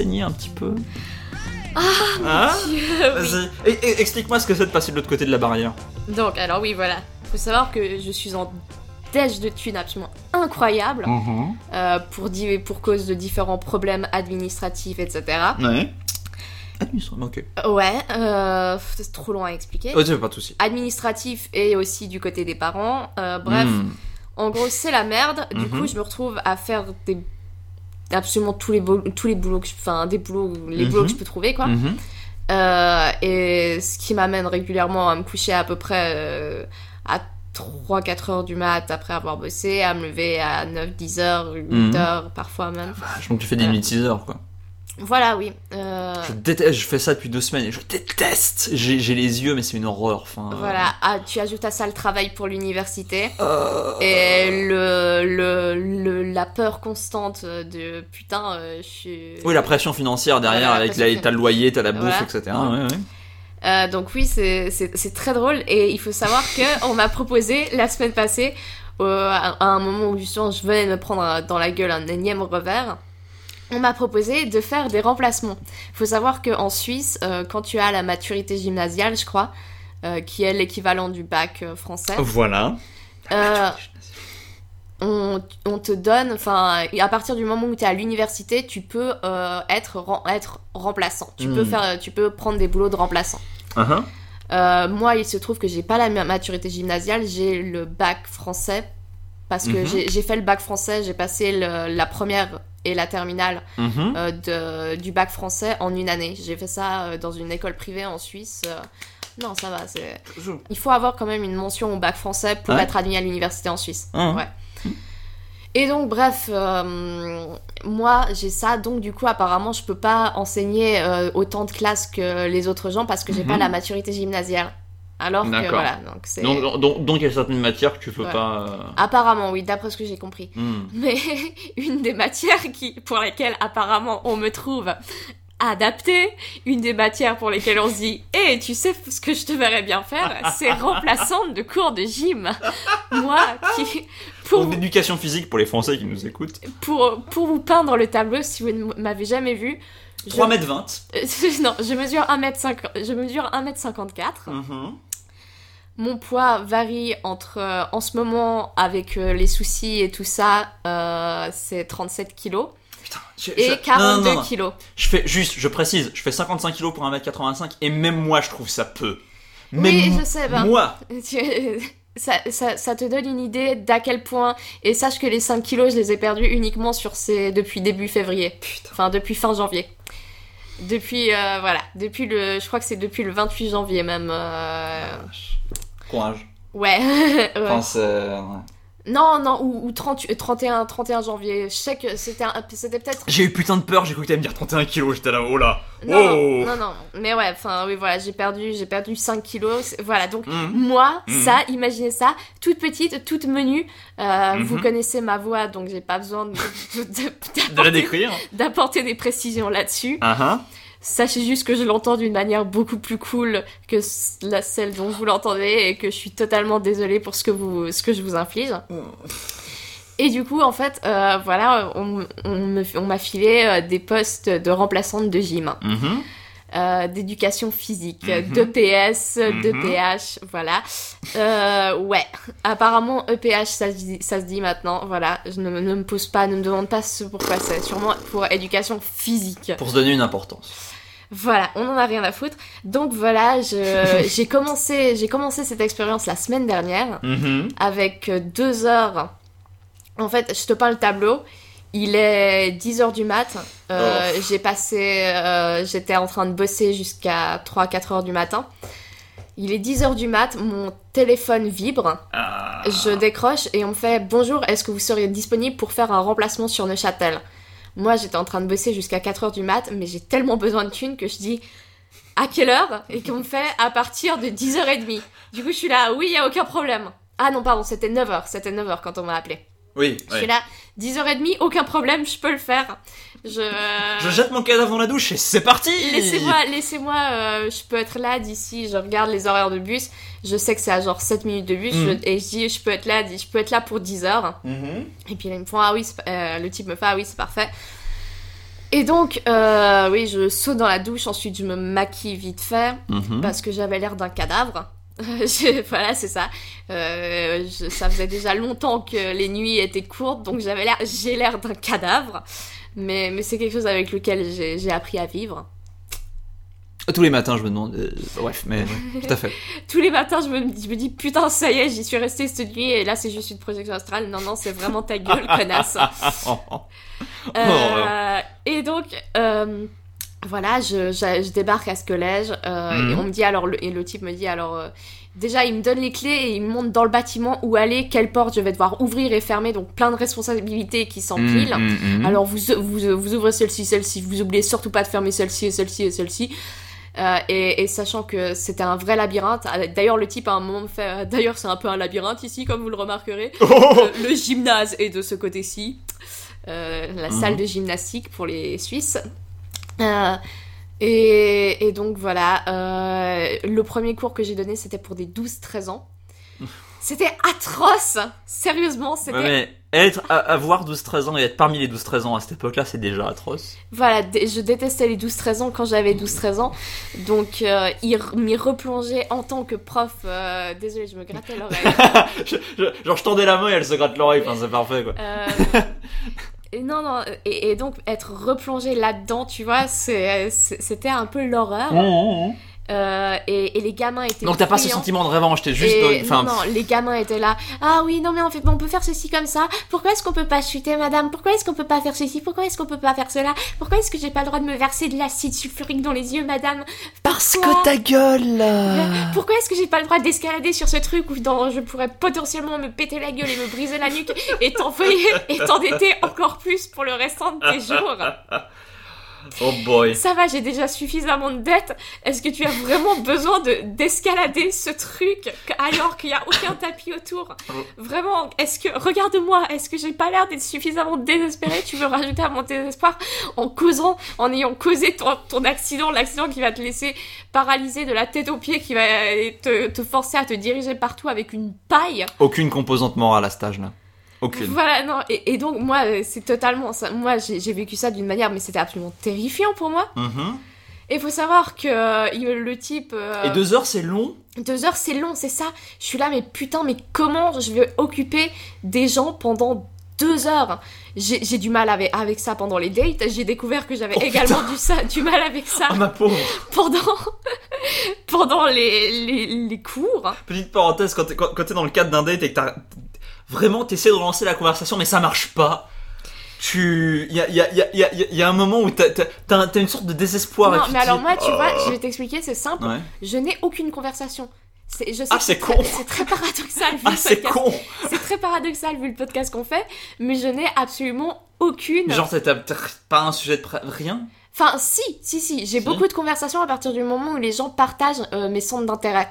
Un petit peu Ah Oui. Vas-y, Et- et- explique-moi ce que c'est de passer de l'autre côté de la barrière. Donc, alors oui, voilà. Faut savoir que je suis en dèche de thunes absolument incroyable euh, pour, di- pour cause de différents problèmes administratifs, etc. Ouais. Administration, ok. Ouais, euh, c'est trop long à expliquer. Oh, pas de soucis. Administratif et aussi du côté des parents. Euh, bref, Hmm. en gros, c'est la merde. Du Mhm. coup, je me retrouve à faire des absolument tous les boulots, tous les boulots que je, enfin des boulots les Mhm. boulots que je peux trouver quoi Mhm. Euh, et ce qui m'amène régulièrement à me coucher à peu près euh, à 3-4 heures du mat après avoir bossé, à me lever à 9-10 heures, 8 Mhm. heures parfois même. Vache, Donc tu fais des nuits de 6 heures, quoi. Voilà, oui. Euh, Je déteste, je fais ça depuis deux semaines et je déteste. J'ai les yeux, mais c'est une horreur. Enfin, Voilà, ah, tu ajoutes à ça le travail pour l'université. euh, Et le, le, le- la peur constante de putain, euh, je suis. Oui, la pression financière derrière, Voilà, avec la, t'as le loyer, t'as la bouffe, Voilà. etc. Ouais, ouais. Euh, donc oui, c'est très drôle et il faut savoir que on m'a proposé la semaine passée, euh, à à un moment où justement je venais de me prendre dans la gueule un énième revers, on m'a proposé de faire des remplacements. Il faut savoir qu'en Suisse, euh, quand tu as la maturité gymnasiale, je crois, euh, qui est l'équivalent du bac euh, français, Voilà. euh, on, on te donne, enfin, à partir du moment où tu es à l'université, tu peux être, être remplaçant. Tu, Hmm. peux faire, tu peux prendre des boulots de remplaçant. Uh-huh. Moi, il se trouve que j'ai pas la ma- maturité gymnasiale, j'ai le bac français. Parce que Mhm. j'ai- j'ai fait le bac français, j'ai passé le- la première et la terminale Mhm. euh, de, du bac français en une année. J'ai fait ça euh, dans une école privée en Suisse. euh, non, ça va. c'est- Il faut avoir quand même une mention au bac français pour Ouais. être admis à l'université en Suisse. Ah. Ouais. Et donc, bref, moi j'ai ça, donc du coup, apparemment, je peux pas enseigner autant de classes que les autres gens parce que j'ai Mhm. pas la maturité gymnasiale. Alors que voilà, donc c'est. Donc, donc, donc il y a certaines matières que tu peux pas. euh, Apparemment, oui, d'après ce que j'ai compris. hmm. Mais une des matières qui, pour lesquelles apparemment on me trouve adaptée, une des matières pour lesquelles on se dit Eh, tu sais ce que je te verrais bien faire C'est remplaçante de cours de gym. Moi, qui, pour, Donc, d'éducation physique pour les Français qui nous écoutent. pour, pour vous peindre le tableau, si vous ne m'avez jamais vu, je, 3m20. Euh, non, je mesure 1m50, je mesure 1m54. Mhm. Mon poids varie entre, euh, en ce moment, avec euh, les soucis et tout ça, euh, c'est 37 kilos. Putain. je- Et je- 42 non, non, non. kilos. Je fais juste, je précise, je fais 55 kilos pour 1m85 et même moi je trouve ça peu. Oui, Même je sais, ben. moi. Ça, ça, ça te donne une idée d'à quel point. Et sache que les 5 kilos, je les ai perdus uniquement sur ces... depuis début février. Putain. Enfin, depuis fin janvier. Depuis, euh, voilà. Depuis le. Je crois que c'est depuis le 28 janvier même. euh, Courage. Ouais. c'est- ouais. Non, non, ou, ou 30 euh, 31, 31 janvier. Je sais que c'était c'était peut-être. J'ai eu putain de peur, j'ai cru que t'allais me dire 31 kilos, j'étais là, oh là. Non, oh. non, non. Mais ouais, enfin, oui, voilà, j'ai perdu, j'ai perdu 5 kilos. Voilà, donc. Mhm. Moi, Mhm. ça, imaginez ça, toute petite, toute menue. Euh, Mhm. Vous connaissez ma voix, donc j'ai pas besoin de- de- de- De la décrire. d'apporter des précisions là-dessus. Ah ah. Sachez juste que je l'entends d'une manière beaucoup plus cool que la celle dont vous l'entendez et que je suis totalement désolée pour ce que, vous, ce que je vous inflige. Et du coup, en fait, euh, voilà, on, on m'a filé euh, des postes de remplaçante de gym, Mhm. Euh, d'éducation physique, Mhm. d'EPS, Mhm. d'EPH, voilà. Euh, ouais, apparemment EPH, ça, se dit- ça se dit maintenant, voilà. Je ne, me- ne me pose pas, ne me demande pas ce pourquoi c'est, sûrement pour éducation physique. Pour se donner une importance. Voilà, on en a rien à foutre. Donc voilà, j'ai commencé, j'ai commencé cette expérience la semaine dernière Mhm. avec deux heures. En fait, je te peins le tableau. Il est 10 heures du mat. Euh, J'ai passé, euh, j'étais en train de bosser jusqu'à 3-4 heures du matin. Il est 10 heures du mat, mon téléphone vibre. Ah. Je décroche et on me fait bonjour, est-ce que vous seriez disponible pour faire un remplacement sur Neuchâtel? Moi j'étais en train de bosser jusqu'à 4h du mat, mais j'ai tellement besoin de thunes que je dis à quelle heure? Et qu'on me fait à partir de 10h30. Du coup je suis là, oui, y a aucun problème. Ah non, pardon, c'était 9h, c'était 9h quand on m'a appelé. Oui, Je ouais. suis là, 10h30, aucun problème, je peux le faire. Je. Je jette mon cadavre dans la douche et c'est parti Laissez-moi, laissez-moi, euh, je peux être là d'ici, je regarde les horaires de bus, je sais que c'est à genre 7 minutes de bus, je- et je dis, je peux être là, je peux être là pour 10 heures. Mhm. Et puis là, ils me font, ah oui, euh, le type me fait, ah oui, c'est parfait. Et donc, euh, oui, je saute dans la douche, ensuite je me maquille vite fait, Mhm. parce que j'avais l'air d'un cadavre. Je- voilà, c'est ça. Euh, je- ça faisait déjà longtemps que les nuits étaient courtes, donc j'avais l'air, j'ai l'air d'un cadavre. Mais, mais c'est quelque chose avec lequel j'ai j'ai appris à vivre. Tous les matins, je me demande. euh, bref, mais ouais, tout à fait. Tous les matins, je me, je me dis putain, ça y est, j'y suis restée cette nuit et là c'est juste une projection astrale. Non, non, c'est vraiment ta gueule, connasse. Oh, oh. Euh, et donc, euh, voilà, je, je, je débarque à ce collège euh, Mhm. et on me dit alors, le, et le type me dit alors, euh, Déjà, il me donne les clés et il me montre dans le bâtiment où aller, quelle porte je vais devoir ouvrir et fermer, donc plein de responsabilités qui s'empilent. Mm, mm. Alors vous, vous, vous ouvrez celle-ci, celle-ci, vous oubliez surtout pas de fermer celle-ci et celle-ci et celle-ci. Euh, et, et sachant que c'était un vrai labyrinthe, d'ailleurs le type à un moment me fait, d'ailleurs c'est un peu un labyrinthe ici comme vous le remarquerez. Oh le gymnase est de ce côté-ci, Euh, la Mhm. salle de gymnastique pour les Suisses. Euh, et, et donc voilà, euh, le premier cours que j'ai donné c'était pour des 12-13 ans. C'était atroce, sérieusement, c'était Ouais, mais être, avoir 12-13 ans et être parmi les 12-13 ans à cette époque-là, c'est déjà atroce. Voilà, je détestais les 12-13 ans quand j'avais 12-13 ans. Donc, euh, m'y replonger en tant que prof. Euh, désolée, je me grattais l'oreille. Genre, je tendais la main et elle se gratte l'oreille, enfin, c'est parfait, quoi. Euh, non, non, et, donc être replongé là-dedans, tu vois, c'est- c'était un peu l'horreur. Euh, et, et les gamins étaient. Donc, t'as pas ce sentiment de revanche, t'es juste. Et non, non, les gamins étaient là. Ah oui, non mais en fait, on peut faire ceci comme ça. Pourquoi est-ce qu'on peut pas chuter, madame? Pourquoi est-ce qu'on peut pas faire ceci? Pourquoi est-ce qu'on peut pas faire cela? Pourquoi est-ce que j'ai pas le droit de me verser de l'acide sulfurique dans les yeux, madame? Parce que ta gueule Pourquoi est-ce que j'ai pas le droit d'escalader sur ce truc où dans, je pourrais potentiellement me péter la gueule et me briser la nuque et t'envoyer et t'endetter encore plus pour le restant de tes jours? oh boy. Ça va, j'ai déjà suffisamment de dettes. Est-ce que tu as vraiment besoin de d'escalader ce truc alors qu'il y a aucun tapis autour? Vraiment, est-ce que regarde-moi, est-ce que j'ai pas l'air d'être suffisamment désespérée Tu veux rajouter à mon désespoir en causant, en ayant causé ton, ton accident, l'accident qui va te laisser paralysé de la tête aux pieds, qui va te, te forcer à te diriger partout avec une paille? Aucune composante morale à cet âge-là. Aucune. Voilà, non, et, et donc moi, euh, c'est totalement ça. Moi, j'ai vécu ça d'une manière, mais c'était absolument terrifiant pour moi. Mhm. Et il faut savoir que euh, le type. euh, Et deux heures, c'est long deux heures, c'est long, c'est ça. Je suis là, mais putain, mais comment je vais occuper des gens pendant deux heures? J'ai du mal avec, avec ça pendant les dates. J'ai découvert que j'avais Oh, également du, ça, du mal avec ça Ah, ma pauvre. pendant, pendant les, les, les cours. Petite parenthèse, quand t'es, quand, quand t'es dans le cadre d'un date et que t'as... Vraiment, t'essaies de relancer la conversation, mais ça marche pas. Tu... Il y a, y, a, y, a, y, a, un moment où t'as, t'as, t'as une sorte de désespoir. non, mais alors dis, moi, tu vois, oh. je vais t'expliquer, c'est simple. Ouais. Je n'ai aucune conversation. C'est- Je sais Ah, c'est con. C'est très paradoxal vu Ah, le c'est podcast. con C'est très paradoxal vu le podcast qu'on fait, mais je n'ai absolument aucune. Genre, t'as, pas un sujet de... Rien? Enfin, si, si, si. J'ai Si. beaucoup de conversations à partir du moment où les gens partagent euh, mes centres d'intérêt.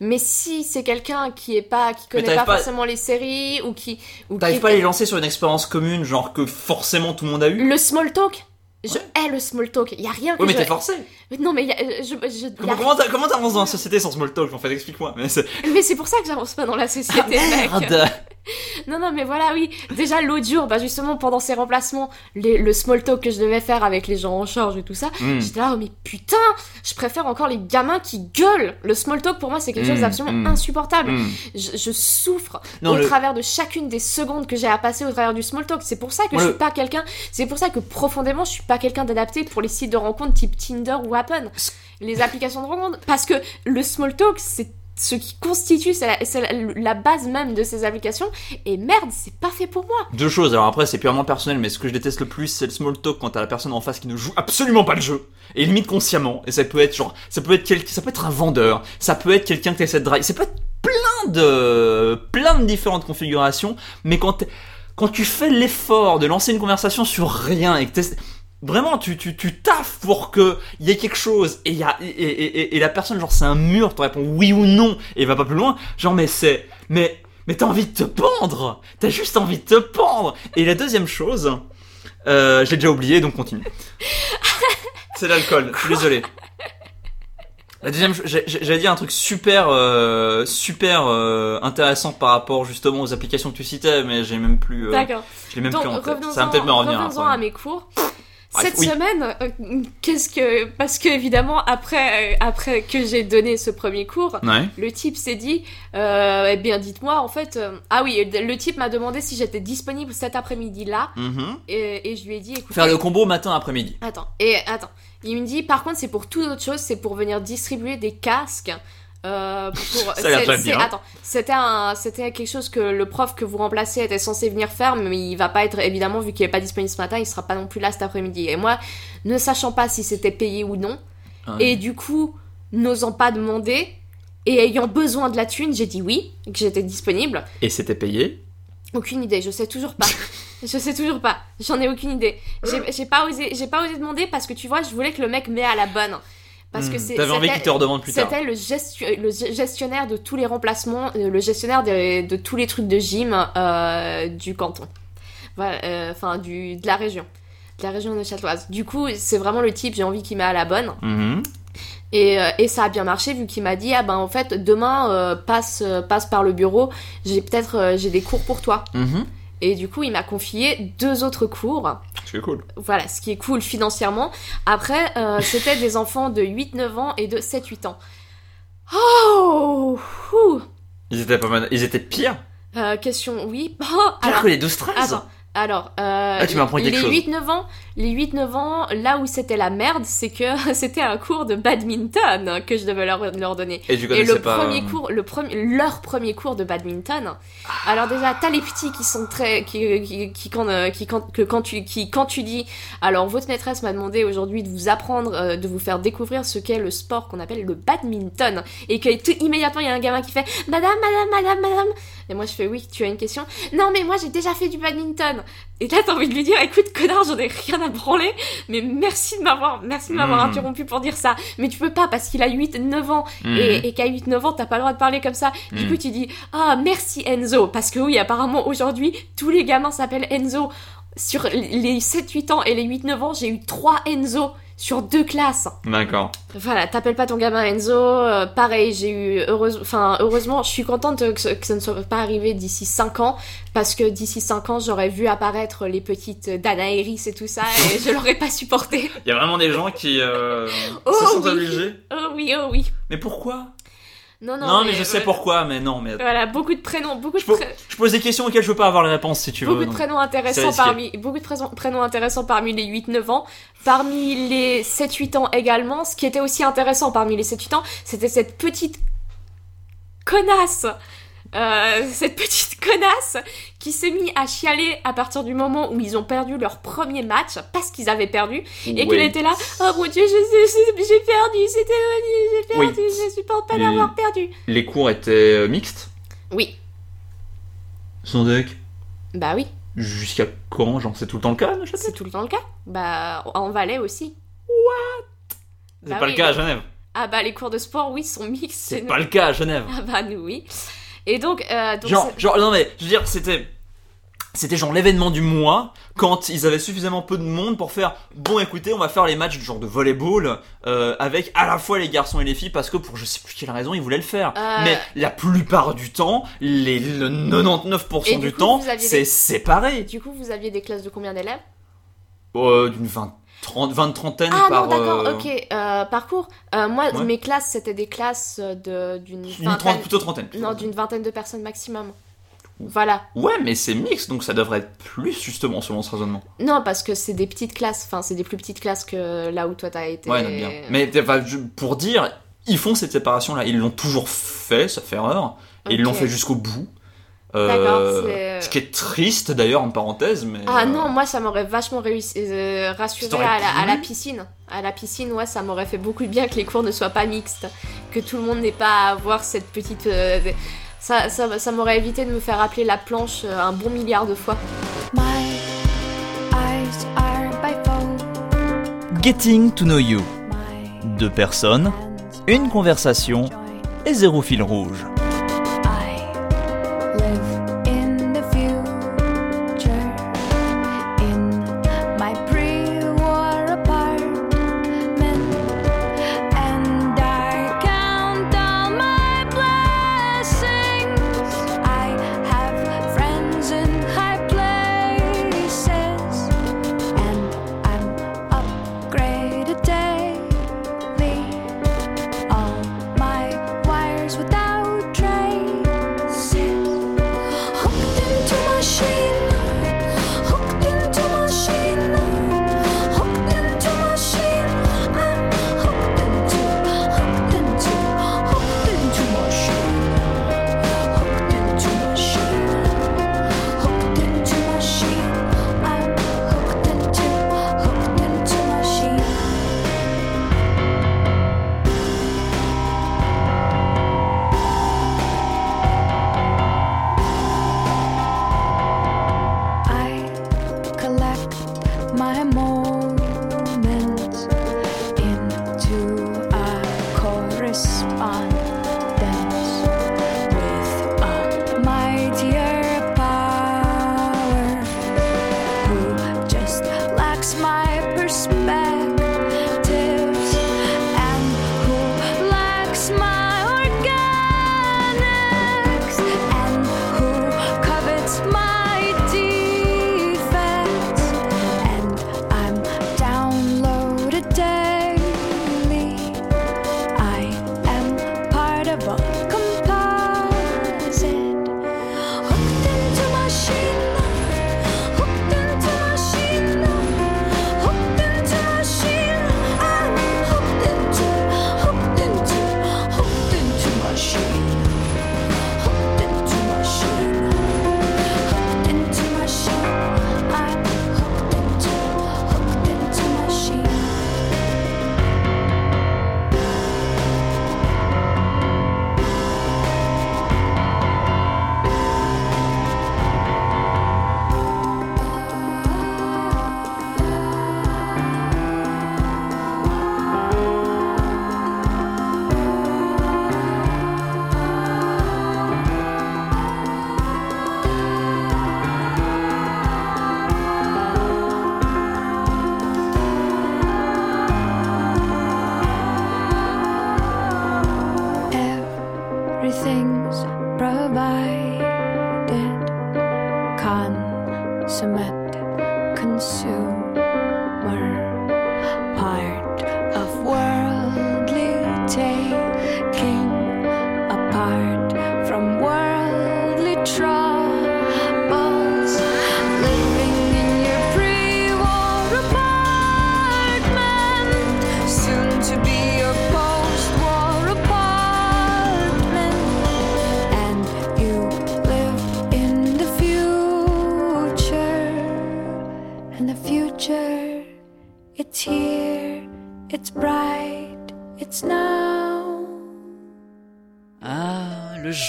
Mais si c'est quelqu'un qui est pas, qui connaît pas, pas- forcément les séries ou qui, ou T'arrives qui- pas à les lancer sur une expérience commune, genre que forcément tout le monde a eu le small talk. Je Ouais. hais le small talk. Il y a rien que Ouais, mais je... t'es forcé Non, mais y a- je, je- y a- Comment, comment, comment t'avances dans la société sans small talk En fait, explique-moi. Mais c'est... Mais c'est pour ça que j'avance pas dans la société, Ah, mec. Non, non, mais voilà, oui. Déjà, l'autre jour, bah, justement, pendant ces remplacements, les- le small talk que je devais faire avec les gens en charge et tout ça, Hmm. j'étais là, oh, mais putain, je préfère encore les gamins qui gueulent. Le small talk, pour moi, c'est quelque chose Mm, d'absolument mm. insupportable. Hmm. Je, je souffre Non, au le- travers de chacune des secondes que j'ai à passer au travers du small talk. C'est pour ça que je suis pas quelqu'un, c'est pour ça que profondément, je suis pas quelqu'un d'adapté pour les sites de rencontres type Tinder ou Happen. Les applications de rencontres. Parce que le small talk, c'est ce qui constitue, la, la- base même de ces applications. Et merde, c'est pas fait pour moi. Deux choses, alors après c'est purement personnel, mais ce que je déteste le plus c'est le small talk quand t'as la personne en face qui ne joue absolument pas le jeu, et limite consciemment, et ça peut être genre, ça peut être ça peut être un vendeur, ça peut être quelqu'un que t'essaies de drive, ça peut être plein de, plein de différentes configurations, mais quand, tu fais l'effort de lancer une conversation sur rien et que Vraiment, tu, tu, tu taffes pour que y ait quelque chose et, y a, et, et, et, la personne, genre, c'est un mur, tu réponds oui ou non et va pas plus loin. Genre, mais c'est. Mais, mais t'as envie de te pendre T'as juste envie de te pendre Et la deuxième chose, euh, je l'ai déjà oublié, donc continue. c'est l'alcool, je suis désolé. La deuxième, ch- j'ai- j'ai- j'allais dire un truc super, euh, super euh, intéressant par rapport justement aux applications que tu citais, mais j'ai même plus, D'accord. je l'ai même Donc, plus en tête. revenons-en Ça va peut-être me revenir. revenons-en après. à mes cours. Bref, Cette oui. semaine, euh, qu'est-ce que. Parce que, évidemment, après, euh, après que j'ai donné ce premier cours, Ouais. le type s'est dit euh, Eh bien, dites-moi, en fait. euh, Ah oui, le type m'a demandé si j'étais disponible cet après-midi-là. Mhm. Et, et je lui ai dit Écoutez. Faire le combo matin-après-midi. Attends, et attends. Il me dit Par contre, c'est pour toute autre chose, c'est pour venir distribuer des casques. Euh, pour... C'était un, c'était quelque chose que le prof que vous remplacez était censé venir faire, mais il va pas être évidemment vu qu'il est pas disponible ce matin, il sera pas non plus là cet après-midi. Et moi, ne sachant pas si c'était payé ou non, Ouais. et du coup n'osant pas demander, Et ayant besoin de la thune, j'ai dit oui, que j'étais disponible. Et c'était payé? Aucune idée, je sais toujours pas. je sais toujours pas. J'en ai aucune idée. J'ai j'ai pas osé, j'ai pas osé demander parce que tu vois, je voulais que le mec m'ait à la bonne. Parce que Hmm. c'est. T'avais envie c'était- qu'il te redemande plus tard. C'était le, gestu- le ge- gestionnaire de tous les remplacements, euh, le gestionnaire de, de tous les trucs de gym euh, du canton. Voilà, euh, enfin du de la région, de la région de Châteloise. Du coup, c'est vraiment le type, j'ai envie qu'il m'ait à la bonne. Mhm. Et, euh, et ça a bien marché vu qu'il m'a dit ah ben en fait demain euh, passe euh, passe par le bureau, j'ai peut-être euh, j'ai des cours pour toi. Mhm. Et du coup, il m'a confié deux autres cours. C'est cool. Voilà, ce qui est cool financièrement. Après, euh, c'était des enfants de 8-9 ans et de 7-8 ans. Oh ouh. Ils étaient pas mal. Ils étaient pires? Euh, Question, oui. Oh, Pire alors, que les 12-13. Alors, euh, Ah, tu les chose. 8-9 ans, les 8-9 ans, là où c'était la merde, c'est que c'était un cours de badminton que je devais leur, leur donner. Et le pas. premier cours, le premier, leur premier cours de badminton. Alors déjà, t'as les petits qui sont très, qui, qui, qui quand, euh, qui quand, que quand tu, qui quand tu dis, alors votre maîtresse m'a demandé aujourd'hui de vous apprendre, euh, de vous faire découvrir ce qu'est le sport qu'on appelle le badminton, et que tout immédiatement il y a un gamin qui fait, Madame, Madame, Madame, Madame, et moi je fais oui, tu as une question. Non mais moi j'ai déjà fait du badminton. Et là t'as envie de lui dire, écoute connard, j'en ai rien à branler, mais merci de m'avoir, merci de m'avoir Mhm. interrompu pour dire ça. Mais tu peux pas parce qu'il a 8, 9 ans mhm. et, et qu'à 8-9 ans, t'as pas le droit de parler comme ça. Du Mm. coup, tu dis Ah, merci Enzo. Parce que oui, apparemment, aujourd'hui, tous les gamins s'appellent Enzo. Sur les 7-8 ans et les 8-9 ans, j'ai eu 3 Enzo sur deux classes. D'accord. Voilà, t'appelles pas ton gamin Enzo. euh, pareil, j'ai eu. Heureuse, enfin, heureusement, je suis contente que, ce- que ça ne soit pas arrivé d'ici 5 ans. Parce que d'ici 5 ans, j'aurais vu apparaître les petites Dana Iris et tout ça. Et je l'aurais pas supporté. Il y a vraiment des gens qui euh, Oh, se sentent oui. obligés. Oh oui, oh oui. Mais pourquoi? Non, non. Non, mais, je sais pourquoi, mais non, mais. Voilà, beaucoup de prénoms, beaucoup de Je Je pose des questions auxquelles je veux pas avoir les réponses si tu veux. beaucoup de donc. prénoms intéressants parmi beaucoup de prénoms, prénoms intéressants parmi les 8-9 ans, parmi les 7-8 ans également. Ce qui était aussi intéressant parmi les 7-8 ans, c'était cette petite connasse. Euh, cette petite connasse qui s'est mis à chialer à partir du moment où ils ont perdu leur premier match parce qu'ils avaient perdu et qu'elle était là oh mon dieu j'ai j'ai perdu c'était j'ai Oui. perdu je supporte pas Les- d'avoir perdu Les cours étaient euh, mixtes? Oui Sans deck? Bah oui Jusqu'à quand? Genre, c'est tout le temps le cas, c'est tout le temps le cas bah en Valais aussi C'est Bah pas oui, le cas à Genève. Ah bah les cours de sport oui sont mixtes. C'est pas nous. le cas à Genève. Ah bah nous oui. Et donc, euh, donc Genre, genre, non mais, je veux dire, c'était. C'était genre l'événement du mois quand ils avaient suffisamment peu de monde pour faire bon écoutez on va faire les matchs genre de volleyball euh, avec à la fois les garçons et les filles parce que pour je sais plus quelle raison ils voulaient le faire Euh. mais la plupart du temps les le 99% Et du, du coup, temps c'est des- séparé du coup vous aviez des classes de combien d'élèves? Euh, d'une vingt, trente, vingt trentaine Ah par non d'accord euh, ok euh, parcours. Euh, moi Ouais. mes classes c'était des classes de d'une une vingtaine trente, plutôt trentaine plutôt non d'une vingtaine de personnes maximum. Voilà. ouais mais c'est mix donc ça devrait être plus justement selon ce raisonnement Non parce que c'est des petites classes. Enfin c'est des plus petites classes que là où toi t'as été. Ouais, non, bien. Mais enfin, pour dire, ils font cette séparation-là. Ils l'ont toujours fait, sauf erreur. Et ils l'ont fait jusqu'au bout. Euh, ce qui est triste d'ailleurs en parenthèse, mais. Ah euh, non, moi ça m'aurait vachement réussi, euh, rassuré à la, à la piscine. À la piscine, ouais, ça m'aurait fait beaucoup de bien que les cours ne soient pas mixtes. Que tout le monde n'ait pas à avoir cette petite. euh, ça ça, ça m'aurait évité de me faire appeler la planche euh, un bon milliard de fois. My eyes are bifold. Getting to know you. My Deux personnes, une conversation et zéro fil rouge.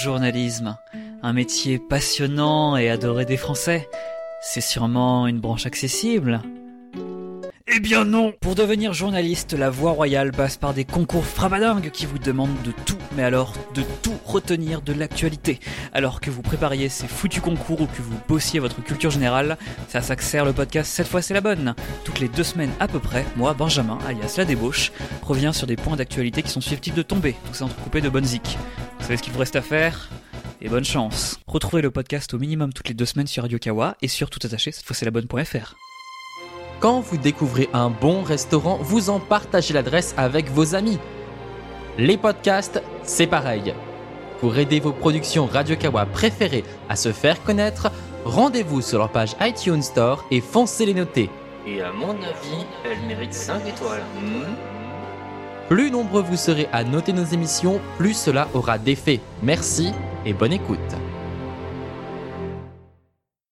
Journalisme. Un métier passionnant et adoré des Français. C'est sûrement une branche accessible. Eh bien non Pour devenir journaliste, la voie royale passe par des concours frabadingues qui vous demandent de tout, mais alors de tout retenir de l'actualité. Alors que vous prépariez ces foutus concours ou que vous bossiez votre culture générale, c'est à ça que sert le podcast Cette fois c'est la bonne. Toutes les deux semaines à peu près, moi, Benjamin, alias La Débauche, revient sur des points d'actualité qui sont susceptibles de tomber, tout ça entrecoupé de bonnes zik. Vous savez ce qu'il vous reste à faire? Et bonne chance. Retrouvez le podcast au minimum toutes les deux semaines sur Radio Kawa et sur tout attaché, cette fois c'est la bonne.fr. Quand vous découvrez un bon restaurant, vous en partagez l'adresse avec vos amis. Les podcasts, c'est pareil. Pour aider vos productions Radio Kawa préférées à se faire connaître, rendez-vous sur leur page iTunes Store et foncez les noter. Et à mon avis, elle mérite 5 étoiles. Hmm Plus nombreux vous serez à noter nos émissions, plus cela aura d'effet. Merci et bonne écoute.